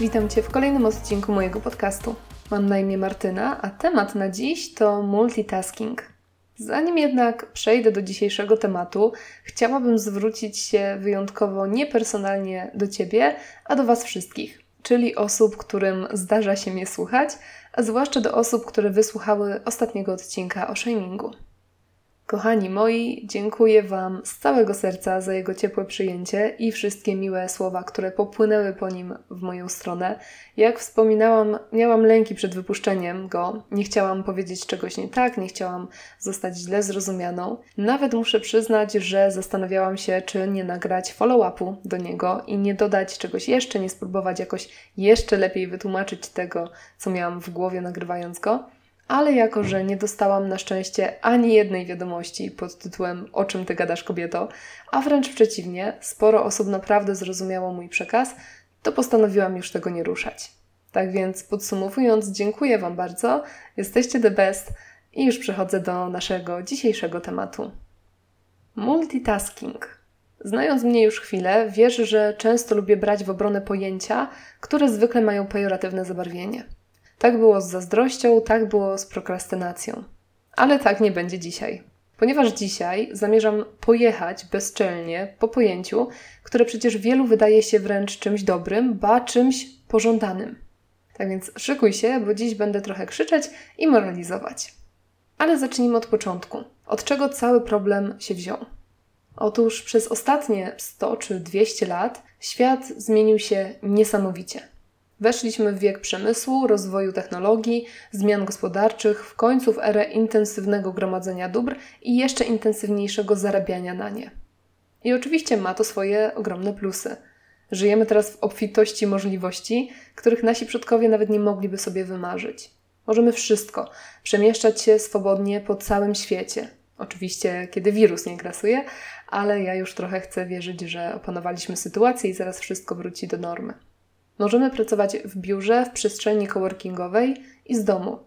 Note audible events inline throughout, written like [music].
Witam Cię w kolejnym odcinku mojego podcastu. Mam na imię Martyna, a temat na dziś to multitasking. Zanim jednak przejdę do dzisiejszego tematu, chciałabym zwrócić się wyjątkowo niepersonalnie do Ciebie, a do Was wszystkich, czyli osób, którym zdarza się mnie słuchać, a zwłaszcza do osób, które wysłuchały ostatniego odcinka o shamingu. Kochani moi, dziękuję Wam z całego serca za jego ciepłe przyjęcie i wszystkie miłe słowa, które popłynęły po nim w moją stronę. Jak wspominałam, miałam lęki przed wypuszczeniem go, nie chciałam powiedzieć czegoś nie tak, nie chciałam zostać źle zrozumianą. Nawet muszę przyznać, że zastanawiałam się, czy nie nagrać follow-upu do niego i nie dodać czegoś jeszcze, nie spróbować jakoś jeszcze lepiej wytłumaczyć tego, co miałam w głowie nagrywając go ale jako, że nie dostałam na szczęście ani jednej wiadomości pod tytułem O czym ty gadasz, kobieto, a wręcz przeciwnie, sporo osób naprawdę zrozumiało mój przekaz, to postanowiłam już tego nie ruszać. Tak więc podsumowując, dziękuję Wam bardzo, jesteście the best i już przechodzę do naszego dzisiejszego tematu. Multitasking. Znając mnie już chwilę, wiesz, że często lubię brać w obronę pojęcia, które zwykle mają pejoratywne zabarwienie. Tak było z zazdrością, tak było z prokrastynacją. Ale tak nie będzie dzisiaj. Ponieważ dzisiaj zamierzam pojechać bezczelnie po pojęciu, które przecież wielu wydaje się wręcz czymś dobrym, ba czymś pożądanym. Tak więc szykuj się, bo dziś będę trochę krzyczeć i moralizować. Ale zacznijmy od początku. Od czego cały problem się wziął? Otóż przez ostatnie 100 czy 200 lat świat zmienił się niesamowicie. Weszliśmy w wiek przemysłu, rozwoju technologii, zmian gospodarczych, w końcu w erę intensywnego gromadzenia dóbr i jeszcze intensywniejszego zarabiania na nie. I oczywiście ma to swoje ogromne plusy. Żyjemy teraz w obfitości możliwości, których nasi przodkowie nawet nie mogliby sobie wymarzyć. Możemy wszystko, przemieszczać się swobodnie po całym świecie. Oczywiście, kiedy wirus nie grasuje, ale ja już trochę chcę wierzyć, że opanowaliśmy sytuację i zaraz wszystko wróci do normy. Możemy pracować w biurze, w przestrzeni coworkingowej i z domu.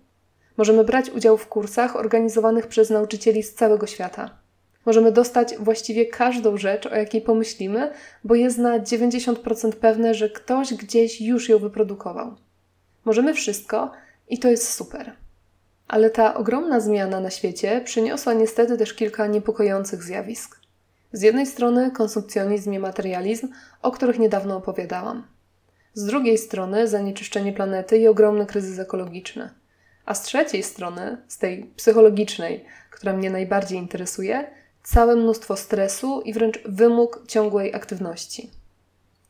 Możemy brać udział w kursach organizowanych przez nauczycieli z całego świata. Możemy dostać właściwie każdą rzecz, o jakiej pomyślimy, bo jest na 90% pewne, że ktoś gdzieś już ją wyprodukował. Możemy wszystko i to jest super. Ale ta ogromna zmiana na świecie przyniosła niestety też kilka niepokojących zjawisk. Z jednej strony konsumpcjonizm i materializm, o których niedawno opowiadałam z drugiej strony zanieczyszczenie planety i ogromny kryzys ekologiczny. A z trzeciej strony, z tej psychologicznej, która mnie najbardziej interesuje, całe mnóstwo stresu i wręcz wymóg ciągłej aktywności.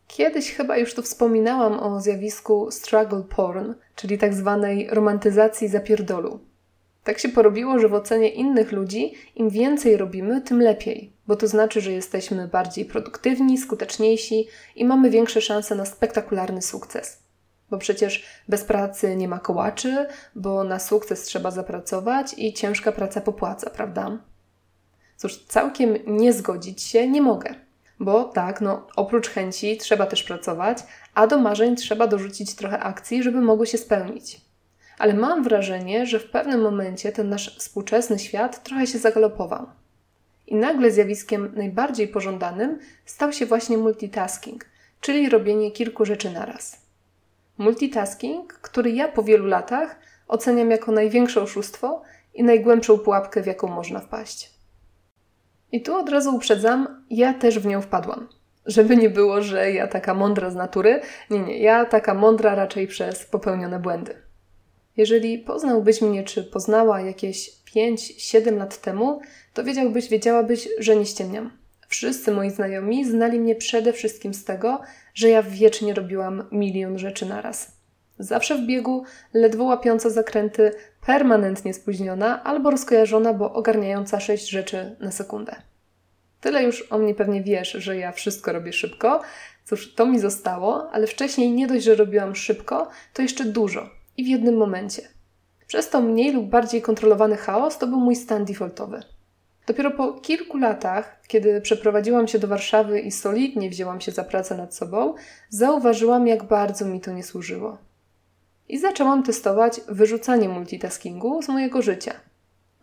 Kiedyś chyba już tu wspominałam o zjawisku struggle porn, czyli tak zwanej romantyzacji zapierdolu. Tak się porobiło, że w ocenie innych ludzi im więcej robimy, tym lepiej, bo to znaczy, że jesteśmy bardziej produktywni, skuteczniejsi i mamy większe szanse na spektakularny sukces. Bo przecież bez pracy nie ma kołaczy, bo na sukces trzeba zapracować i ciężka praca popłaca, prawda? Cóż, całkiem nie zgodzić się nie mogę. Bo tak, no, oprócz chęci trzeba też pracować, a do marzeń trzeba dorzucić trochę akcji, żeby mogły się spełnić ale mam wrażenie, że w pewnym momencie ten nasz współczesny świat trochę się zagalopował. I nagle zjawiskiem najbardziej pożądanym stał się właśnie multitasking, czyli robienie kilku rzeczy naraz. Multitasking, który ja po wielu latach oceniam jako największe oszustwo i najgłębszą pułapkę, w jaką można wpaść. I tu od razu uprzedzam, ja też w nią wpadłam. Żeby nie było, że ja taka mądra z natury. Nie, nie, ja taka mądra raczej przez popełnione błędy. Jeżeli poznałbyś mnie, czy poznała jakieś 5-7 lat temu, to wiedziałbyś, wiedziałabyś, że nie ściemniam. Wszyscy moi znajomi znali mnie przede wszystkim z tego, że ja wiecznie robiłam milion rzeczy naraz. Zawsze w biegu, ledwo łapiąca zakręty, permanentnie spóźniona albo rozkojarzona, bo ogarniająca sześć rzeczy na sekundę. Tyle już o mnie pewnie wiesz, że ja wszystko robię szybko. Cóż, to mi zostało, ale wcześniej nie dość, że robiłam szybko, to jeszcze dużo i w jednym momencie. Przez to mniej lub bardziej kontrolowany chaos to był mój stan defaultowy. Dopiero po kilku latach, kiedy przeprowadziłam się do Warszawy i solidnie wzięłam się za pracę nad sobą, zauważyłam, jak bardzo mi to nie służyło. I zaczęłam testować wyrzucanie multitaskingu z mojego życia.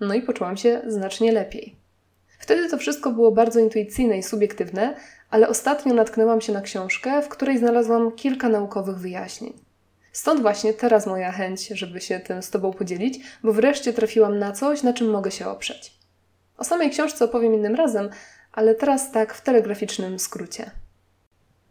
No i poczułam się znacznie lepiej. Wtedy to wszystko było bardzo intuicyjne i subiektywne, ale ostatnio natknęłam się na książkę, w której znalazłam kilka naukowych wyjaśnień. Stąd właśnie teraz moja chęć, żeby się tym z Tobą podzielić, bo wreszcie trafiłam na coś, na czym mogę się oprzeć. O samej książce opowiem innym razem, ale teraz tak w telegraficznym skrócie.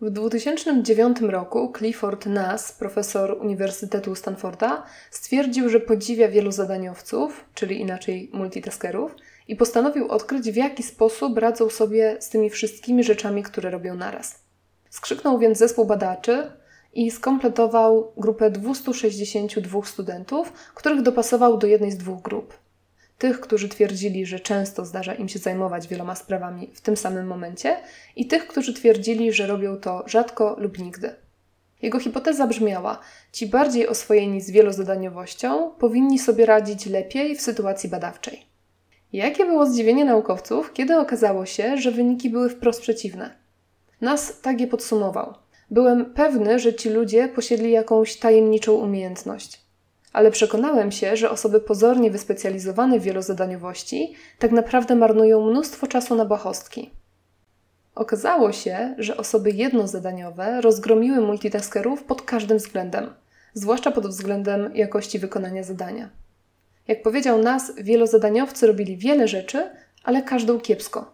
W 2009 roku Clifford Nass, profesor Uniwersytetu Stanforda, stwierdził, że podziwia wielu zadaniowców, czyli inaczej multitaskerów, i postanowił odkryć, w jaki sposób radzą sobie z tymi wszystkimi rzeczami, które robią naraz. Skrzyknął więc zespół badaczy i skompletował grupę 262 studentów, których dopasował do jednej z dwóch grup. Tych, którzy twierdzili, że często zdarza im się zajmować wieloma sprawami w tym samym momencie, i tych, którzy twierdzili, że robią to rzadko lub nigdy. Jego hipoteza brzmiała: ci bardziej oswojeni z wielozadaniowością powinni sobie radzić lepiej w sytuacji badawczej. Jakie było zdziwienie naukowców, kiedy okazało się, że wyniki były wprost przeciwne? Nas tak je podsumował. Byłem pewny, że ci ludzie posiedli jakąś tajemniczą umiejętność. Ale przekonałem się, że osoby pozornie wyspecjalizowane w wielozadaniowości tak naprawdę marnują mnóstwo czasu na błahostki. Okazało się, że osoby jednozadaniowe rozgromiły multitaskerów pod każdym względem, zwłaszcza pod względem jakości wykonania zadania. Jak powiedział nas, wielozadaniowcy robili wiele rzeczy, ale każdą kiepsko.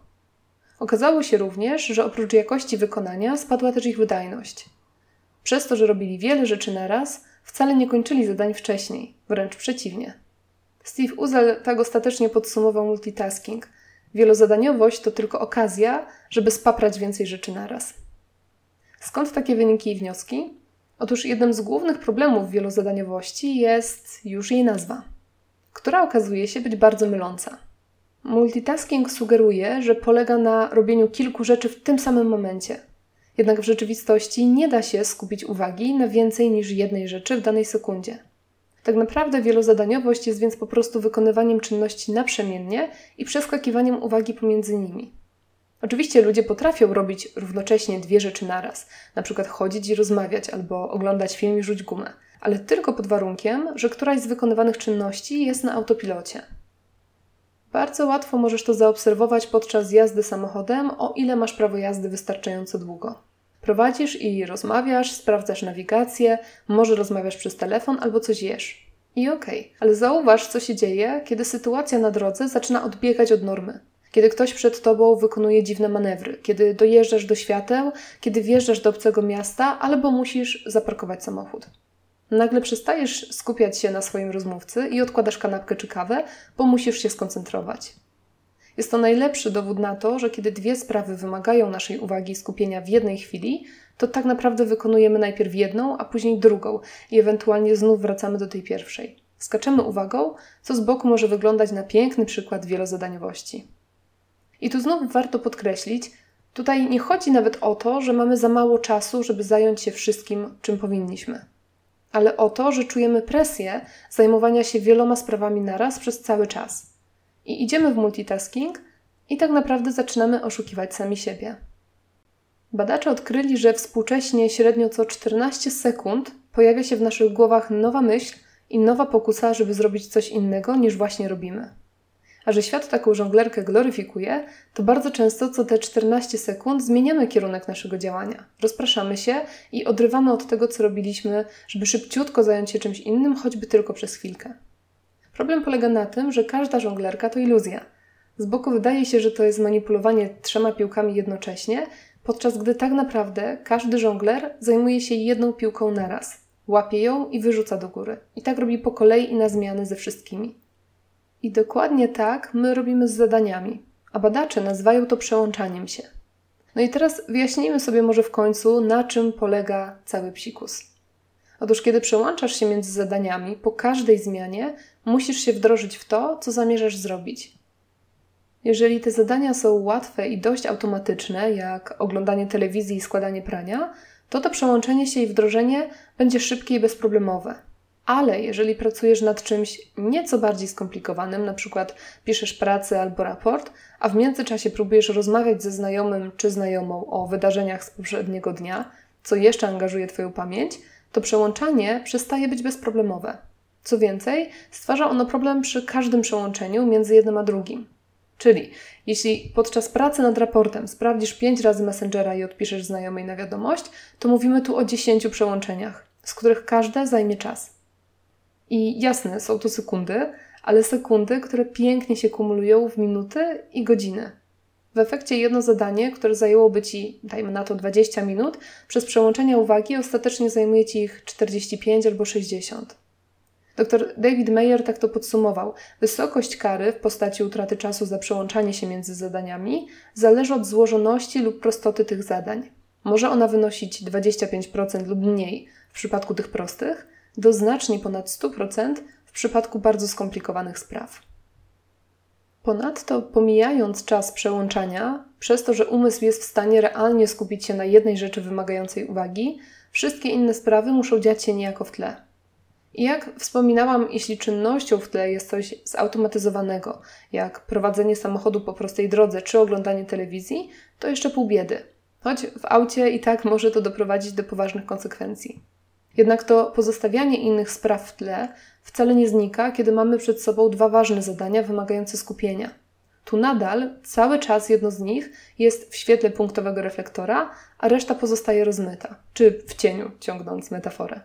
Okazało się również, że oprócz jakości wykonania spadła też ich wydajność. Przez to, że robili wiele rzeczy naraz, wcale nie kończyli zadań wcześniej, wręcz przeciwnie. Steve Uzel tak ostatecznie podsumował multitasking. Wielozadaniowość to tylko okazja, żeby spaprać więcej rzeczy naraz. Skąd takie wyniki i wnioski? Otóż jednym z głównych problemów wielozadaniowości jest już jej nazwa która okazuje się być bardzo myląca. Multitasking sugeruje, że polega na robieniu kilku rzeczy w tym samym momencie. Jednak w rzeczywistości nie da się skupić uwagi na więcej niż jednej rzeczy w danej sekundzie. Tak naprawdę wielozadaniowość jest więc po prostu wykonywaniem czynności naprzemiennie i przeskakiwaniem uwagi pomiędzy nimi. Oczywiście ludzie potrafią robić równocześnie dwie rzeczy naraz, na przykład chodzić i rozmawiać albo oglądać film i rzuć gumę ale tylko pod warunkiem, że któraś z wykonywanych czynności jest na autopilocie. Bardzo łatwo możesz to zaobserwować podczas jazdy samochodem, o ile masz prawo jazdy wystarczająco długo. Prowadzisz i rozmawiasz, sprawdzasz nawigację, może rozmawiasz przez telefon albo coś jesz. I okej, okay. ale zauważ, co się dzieje, kiedy sytuacja na drodze zaczyna odbiegać od normy. Kiedy ktoś przed tobą wykonuje dziwne manewry, kiedy dojeżdżasz do świateł, kiedy wjeżdżasz do obcego miasta albo musisz zaparkować samochód. Nagle przestajesz skupiać się na swoim rozmówcy i odkładasz kanapkę czy kawę, bo musisz się skoncentrować. Jest to najlepszy dowód na to, że kiedy dwie sprawy wymagają naszej uwagi i skupienia w jednej chwili, to tak naprawdę wykonujemy najpierw jedną, a później drugą i ewentualnie znów wracamy do tej pierwszej. Skaczemy uwagą, co z boku może wyglądać na piękny przykład wielozadaniowości. I tu znów warto podkreślić, tutaj nie chodzi nawet o to, że mamy za mało czasu, żeby zająć się wszystkim, czym powinniśmy ale o to, że czujemy presję zajmowania się wieloma sprawami naraz przez cały czas. I idziemy w multitasking i tak naprawdę zaczynamy oszukiwać sami siebie. Badacze odkryli, że współcześnie średnio co 14 sekund pojawia się w naszych głowach nowa myśl i nowa pokusa, żeby zrobić coś innego niż właśnie robimy. A że świat taką żonglerkę gloryfikuje, to bardzo często co te 14 sekund zmieniamy kierunek naszego działania. Rozpraszamy się i odrywamy od tego, co robiliśmy, żeby szybciutko zająć się czymś innym, choćby tylko przez chwilkę. Problem polega na tym, że każda żonglerka to iluzja. Z boku wydaje się, że to jest manipulowanie trzema piłkami jednocześnie, podczas gdy tak naprawdę każdy żongler zajmuje się jedną piłką naraz. Łapie ją i wyrzuca do góry. I tak robi po kolei i na zmiany ze wszystkimi. I dokładnie tak my robimy z zadaniami, a badacze nazywają to przełączaniem się. No i teraz wyjaśnijmy sobie może w końcu, na czym polega cały psikus. Otóż, kiedy przełączasz się między zadaniami, po każdej zmianie musisz się wdrożyć w to, co zamierzasz zrobić. Jeżeli te zadania są łatwe i dość automatyczne, jak oglądanie telewizji i składanie prania, to to przełączenie się i wdrożenie będzie szybkie i bezproblemowe. Ale jeżeli pracujesz nad czymś nieco bardziej skomplikowanym, na przykład piszesz pracę albo raport, a w międzyczasie próbujesz rozmawiać ze znajomym czy znajomą o wydarzeniach z poprzedniego dnia, co jeszcze angażuje Twoją pamięć, to przełączanie przestaje być bezproblemowe. Co więcej, stwarza ono problem przy każdym przełączeniu między jednym a drugim. Czyli jeśli podczas pracy nad raportem sprawdzisz 5 razy Messengera i odpiszesz znajomej na wiadomość, to mówimy tu o 10 przełączeniach, z których każde zajmie czas. I jasne, są to sekundy, ale sekundy, które pięknie się kumulują w minuty i godziny. W efekcie jedno zadanie, które zajęłoby Ci, dajmy na to 20 minut, przez przełączenia uwagi ostatecznie zajmuje Ci ich 45 albo 60. Dr David Mayer tak to podsumował. Wysokość kary w postaci utraty czasu za przełączanie się między zadaniami zależy od złożoności lub prostoty tych zadań. Może ona wynosić 25% lub mniej w przypadku tych prostych, do znacznie ponad 100% w przypadku bardzo skomplikowanych spraw. Ponadto, pomijając czas przełączania, przez to, że umysł jest w stanie realnie skupić się na jednej rzeczy wymagającej uwagi, wszystkie inne sprawy muszą dziać się niejako w tle. I jak wspominałam, jeśli czynnością w tle jest coś zautomatyzowanego, jak prowadzenie samochodu po prostej drodze czy oglądanie telewizji, to jeszcze pół biedy. Choć w aucie i tak może to doprowadzić do poważnych konsekwencji. Jednak to pozostawianie innych spraw w tle wcale nie znika, kiedy mamy przed sobą dwa ważne zadania wymagające skupienia. Tu nadal cały czas jedno z nich jest w świetle punktowego reflektora, a reszta pozostaje rozmyta, czy w cieniu, ciągnąc metaforę.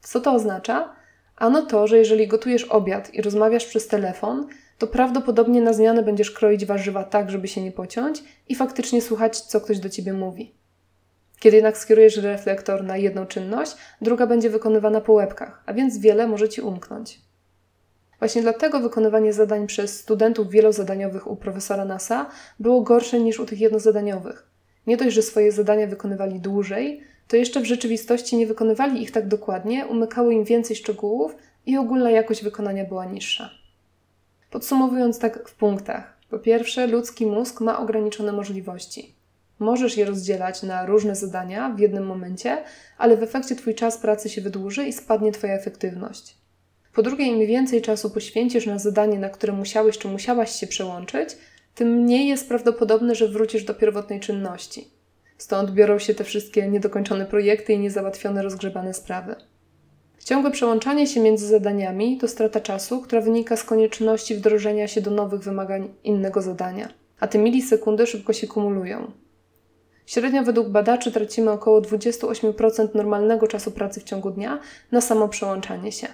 Co to oznacza? Ano to, że jeżeli gotujesz obiad i rozmawiasz przez telefon, to prawdopodobnie na zmianę będziesz kroić warzywa tak, żeby się nie pociąć i faktycznie słuchać, co ktoś do ciebie mówi. Kiedy jednak skierujesz reflektor na jedną czynność, druga będzie wykonywana po łebkach, a więc wiele może ci umknąć. Właśnie dlatego wykonywanie zadań przez studentów wielozadaniowych u profesora NASA było gorsze niż u tych jednozadaniowych. Nie dość, że swoje zadania wykonywali dłużej, to jeszcze w rzeczywistości nie wykonywali ich tak dokładnie, umykało im więcej szczegółów i ogólna jakość wykonania była niższa. Podsumowując tak w punktach. Po pierwsze, ludzki mózg ma ograniczone możliwości. Możesz je rozdzielać na różne zadania w jednym momencie, ale w efekcie Twój czas pracy się wydłuży i spadnie Twoja efektywność. Po drugie, im więcej czasu poświęcisz na zadanie, na które musiałeś czy musiałaś się przełączyć, tym mniej jest prawdopodobne, że wrócisz do pierwotnej czynności. Stąd biorą się te wszystkie niedokończone projekty i niezałatwione rozgrzebane sprawy. Ciągłe przełączanie się między zadaniami to strata czasu, która wynika z konieczności wdrożenia się do nowych wymagań innego zadania, a te milisekundy szybko się kumulują. Średnio według badaczy tracimy około 28% normalnego czasu pracy w ciągu dnia na samo przełączanie się.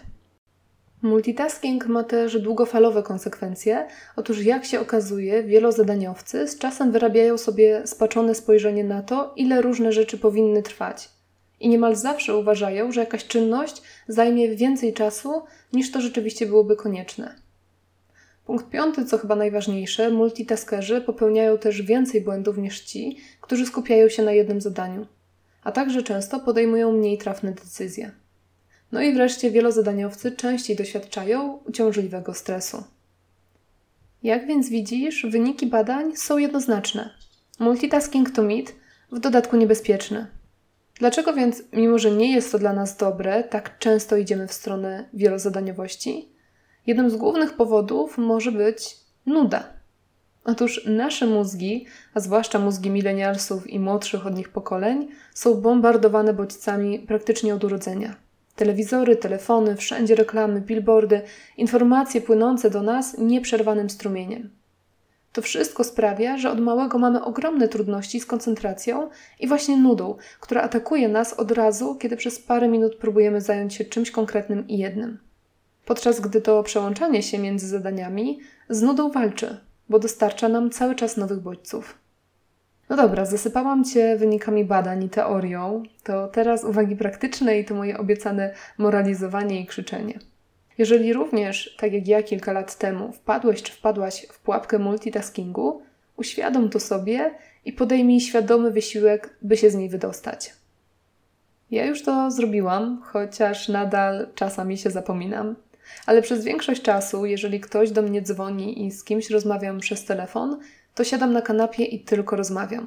Multitasking ma też długofalowe konsekwencje. Otóż, jak się okazuje, wielozadaniowcy z czasem wyrabiają sobie spaczone spojrzenie na to, ile różne rzeczy powinny trwać. I niemal zawsze uważają, że jakaś czynność zajmie więcej czasu niż to rzeczywiście byłoby konieczne. Punkt piąty, co chyba najważniejsze, multitaskerzy popełniają też więcej błędów niż ci, którzy skupiają się na jednym zadaniu, a także często podejmują mniej trafne decyzje. No i wreszcie wielozadaniowcy częściej doświadczają uciążliwego stresu. Jak więc widzisz, wyniki badań są jednoznaczne. Multitasking to mit, w dodatku niebezpieczny. Dlaczego więc, mimo że nie jest to dla nas dobre, tak często idziemy w stronę wielozadaniowości? Jednym z głównych powodów może być nuda. Otóż nasze mózgi, a zwłaszcza mózgi milenialsów i młodszych od nich pokoleń, są bombardowane bodźcami praktycznie od urodzenia. Telewizory, telefony, wszędzie reklamy, billboardy, informacje płynące do nas nieprzerwanym strumieniem. To wszystko sprawia, że od małego mamy ogromne trudności z koncentracją i właśnie nudą, która atakuje nas od razu, kiedy przez parę minut próbujemy zająć się czymś konkretnym i jednym podczas gdy to przełączanie się między zadaniami z nudą walczy, bo dostarcza nam cały czas nowych bodźców. No dobra, zasypałam Cię wynikami badań i teorią, to teraz uwagi praktyczne i to moje obiecane moralizowanie i krzyczenie. Jeżeli również, tak jak ja kilka lat temu, wpadłeś czy wpadłaś w pułapkę multitaskingu, uświadom to sobie i podejmij świadomy wysiłek, by się z niej wydostać. Ja już to zrobiłam, chociaż nadal czasami się zapominam. Ale przez większość czasu, jeżeli ktoś do mnie dzwoni i z kimś rozmawiam przez telefon, to siadam na kanapie i tylko rozmawiam.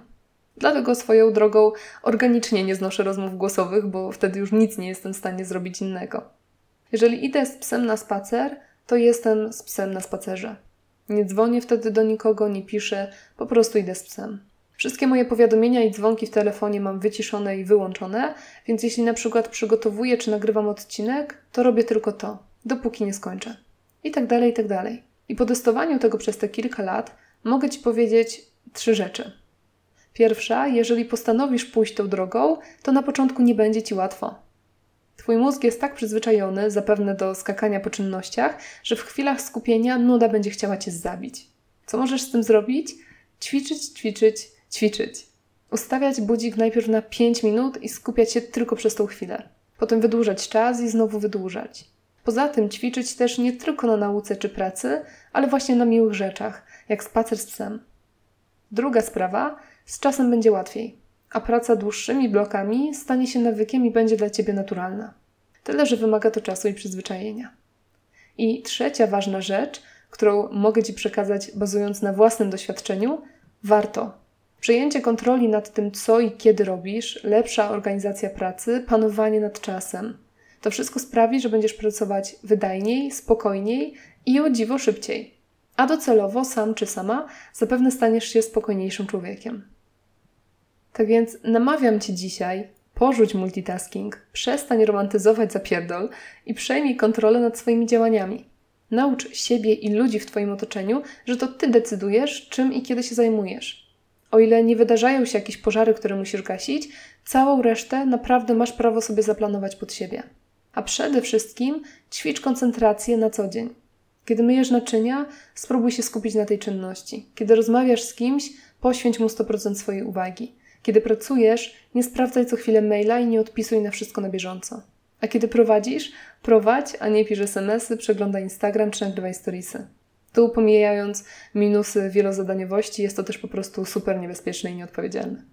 Dlatego swoją drogą organicznie nie znoszę rozmów głosowych, bo wtedy już nic nie jestem w stanie zrobić innego. Jeżeli idę z psem na spacer, to jestem z psem na spacerze. Nie dzwonię wtedy do nikogo, nie piszę, po prostu idę z psem. Wszystkie moje powiadomienia i dzwonki w telefonie mam wyciszone i wyłączone, więc jeśli na przykład przygotowuję czy nagrywam odcinek, to robię tylko to dopóki nie skończę. I tak dalej, i tak dalej. I po testowaniu tego przez te kilka lat mogę Ci powiedzieć trzy rzeczy. Pierwsza, jeżeli postanowisz pójść tą drogą, to na początku nie będzie Ci łatwo. Twój mózg jest tak przyzwyczajony, zapewne do skakania po czynnościach, że w chwilach skupienia nuda będzie chciała Cię zabić. Co możesz z tym zrobić? Ćwiczyć, ćwiczyć, ćwiczyć. Ustawiać budzik najpierw na 5 minut i skupiać się tylko przez tą chwilę. Potem wydłużać czas i znowu wydłużać. Poza tym ćwiczyć też nie tylko na nauce czy pracy, ale właśnie na miłych rzeczach, jak spacer z psem. Druga sprawa, z czasem będzie łatwiej, a praca dłuższymi blokami stanie się nawykiem i będzie dla ciebie naturalna. Tyle, że wymaga to czasu i przyzwyczajenia. I trzecia ważna rzecz, którą mogę Ci przekazać bazując na własnym doświadczeniu, warto. Przejęcie kontroli nad tym, co i kiedy robisz, lepsza organizacja pracy, panowanie nad czasem. To wszystko sprawi, że będziesz pracować wydajniej, spokojniej i o dziwo szybciej. A docelowo sam czy sama zapewne staniesz się spokojniejszym człowiekiem. Tak więc namawiam Cię dzisiaj, porzuć multitasking, przestań romantyzować zapierdol i przejmij kontrolę nad swoimi działaniami. Naucz siebie i ludzi w Twoim otoczeniu, że to Ty decydujesz, czym i kiedy się zajmujesz. O ile nie wydarzają się jakieś pożary, które musisz gasić, całą resztę naprawdę masz prawo sobie zaplanować pod siebie. A przede wszystkim ćwicz koncentrację na co dzień. Kiedy myjesz naczynia, spróbuj się skupić na tej czynności. Kiedy rozmawiasz z kimś, poświęć mu 100% swojej uwagi. Kiedy pracujesz, nie sprawdzaj co chwilę maila i nie odpisuj na wszystko na bieżąco. A kiedy prowadzisz, prowadź, a nie pisz smsy, przeglądaj Instagram czy nagrywaj storiesy. Tu pomijając minusy wielozadaniowości, jest to też po prostu super niebezpieczne i nieodpowiedzialne.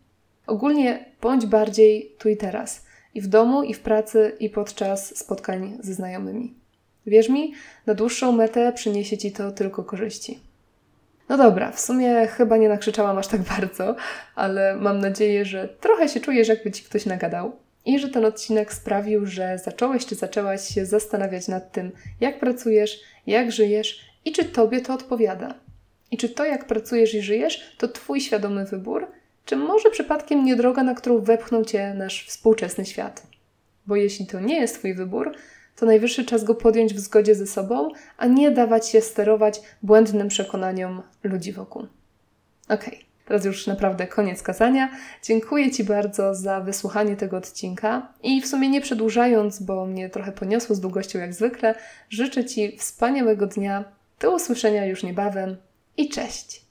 Ogólnie bądź bardziej tu i teraz. I w domu, i w pracy, i podczas spotkań ze znajomymi. Wierz mi, na dłuższą metę przyniesie Ci to tylko korzyści. No dobra, w sumie chyba nie nakrzyczałam aż tak [laughs] bardzo, ale mam nadzieję, że trochę się czujesz, jakby Ci ktoś nagadał i że ten odcinek sprawił, że zacząłeś czy zaczęłaś się zastanawiać nad tym, jak pracujesz, jak żyjesz i czy Tobie to odpowiada. I czy to, jak pracujesz i żyjesz, to Twój świadomy wybór, czy może przypadkiem nie droga, na którą wepchnął Cię nasz współczesny świat? Bo jeśli to nie jest Twój wybór, to najwyższy czas go podjąć w zgodzie ze sobą, a nie dawać się sterować błędnym przekonaniom ludzi wokół. Okej, okay, teraz już naprawdę koniec kazania. Dziękuję Ci bardzo za wysłuchanie tego odcinka i w sumie nie przedłużając, bo mnie trochę poniosło z długością jak zwykle, życzę Ci wspaniałego dnia, do usłyszenia już niebawem i cześć!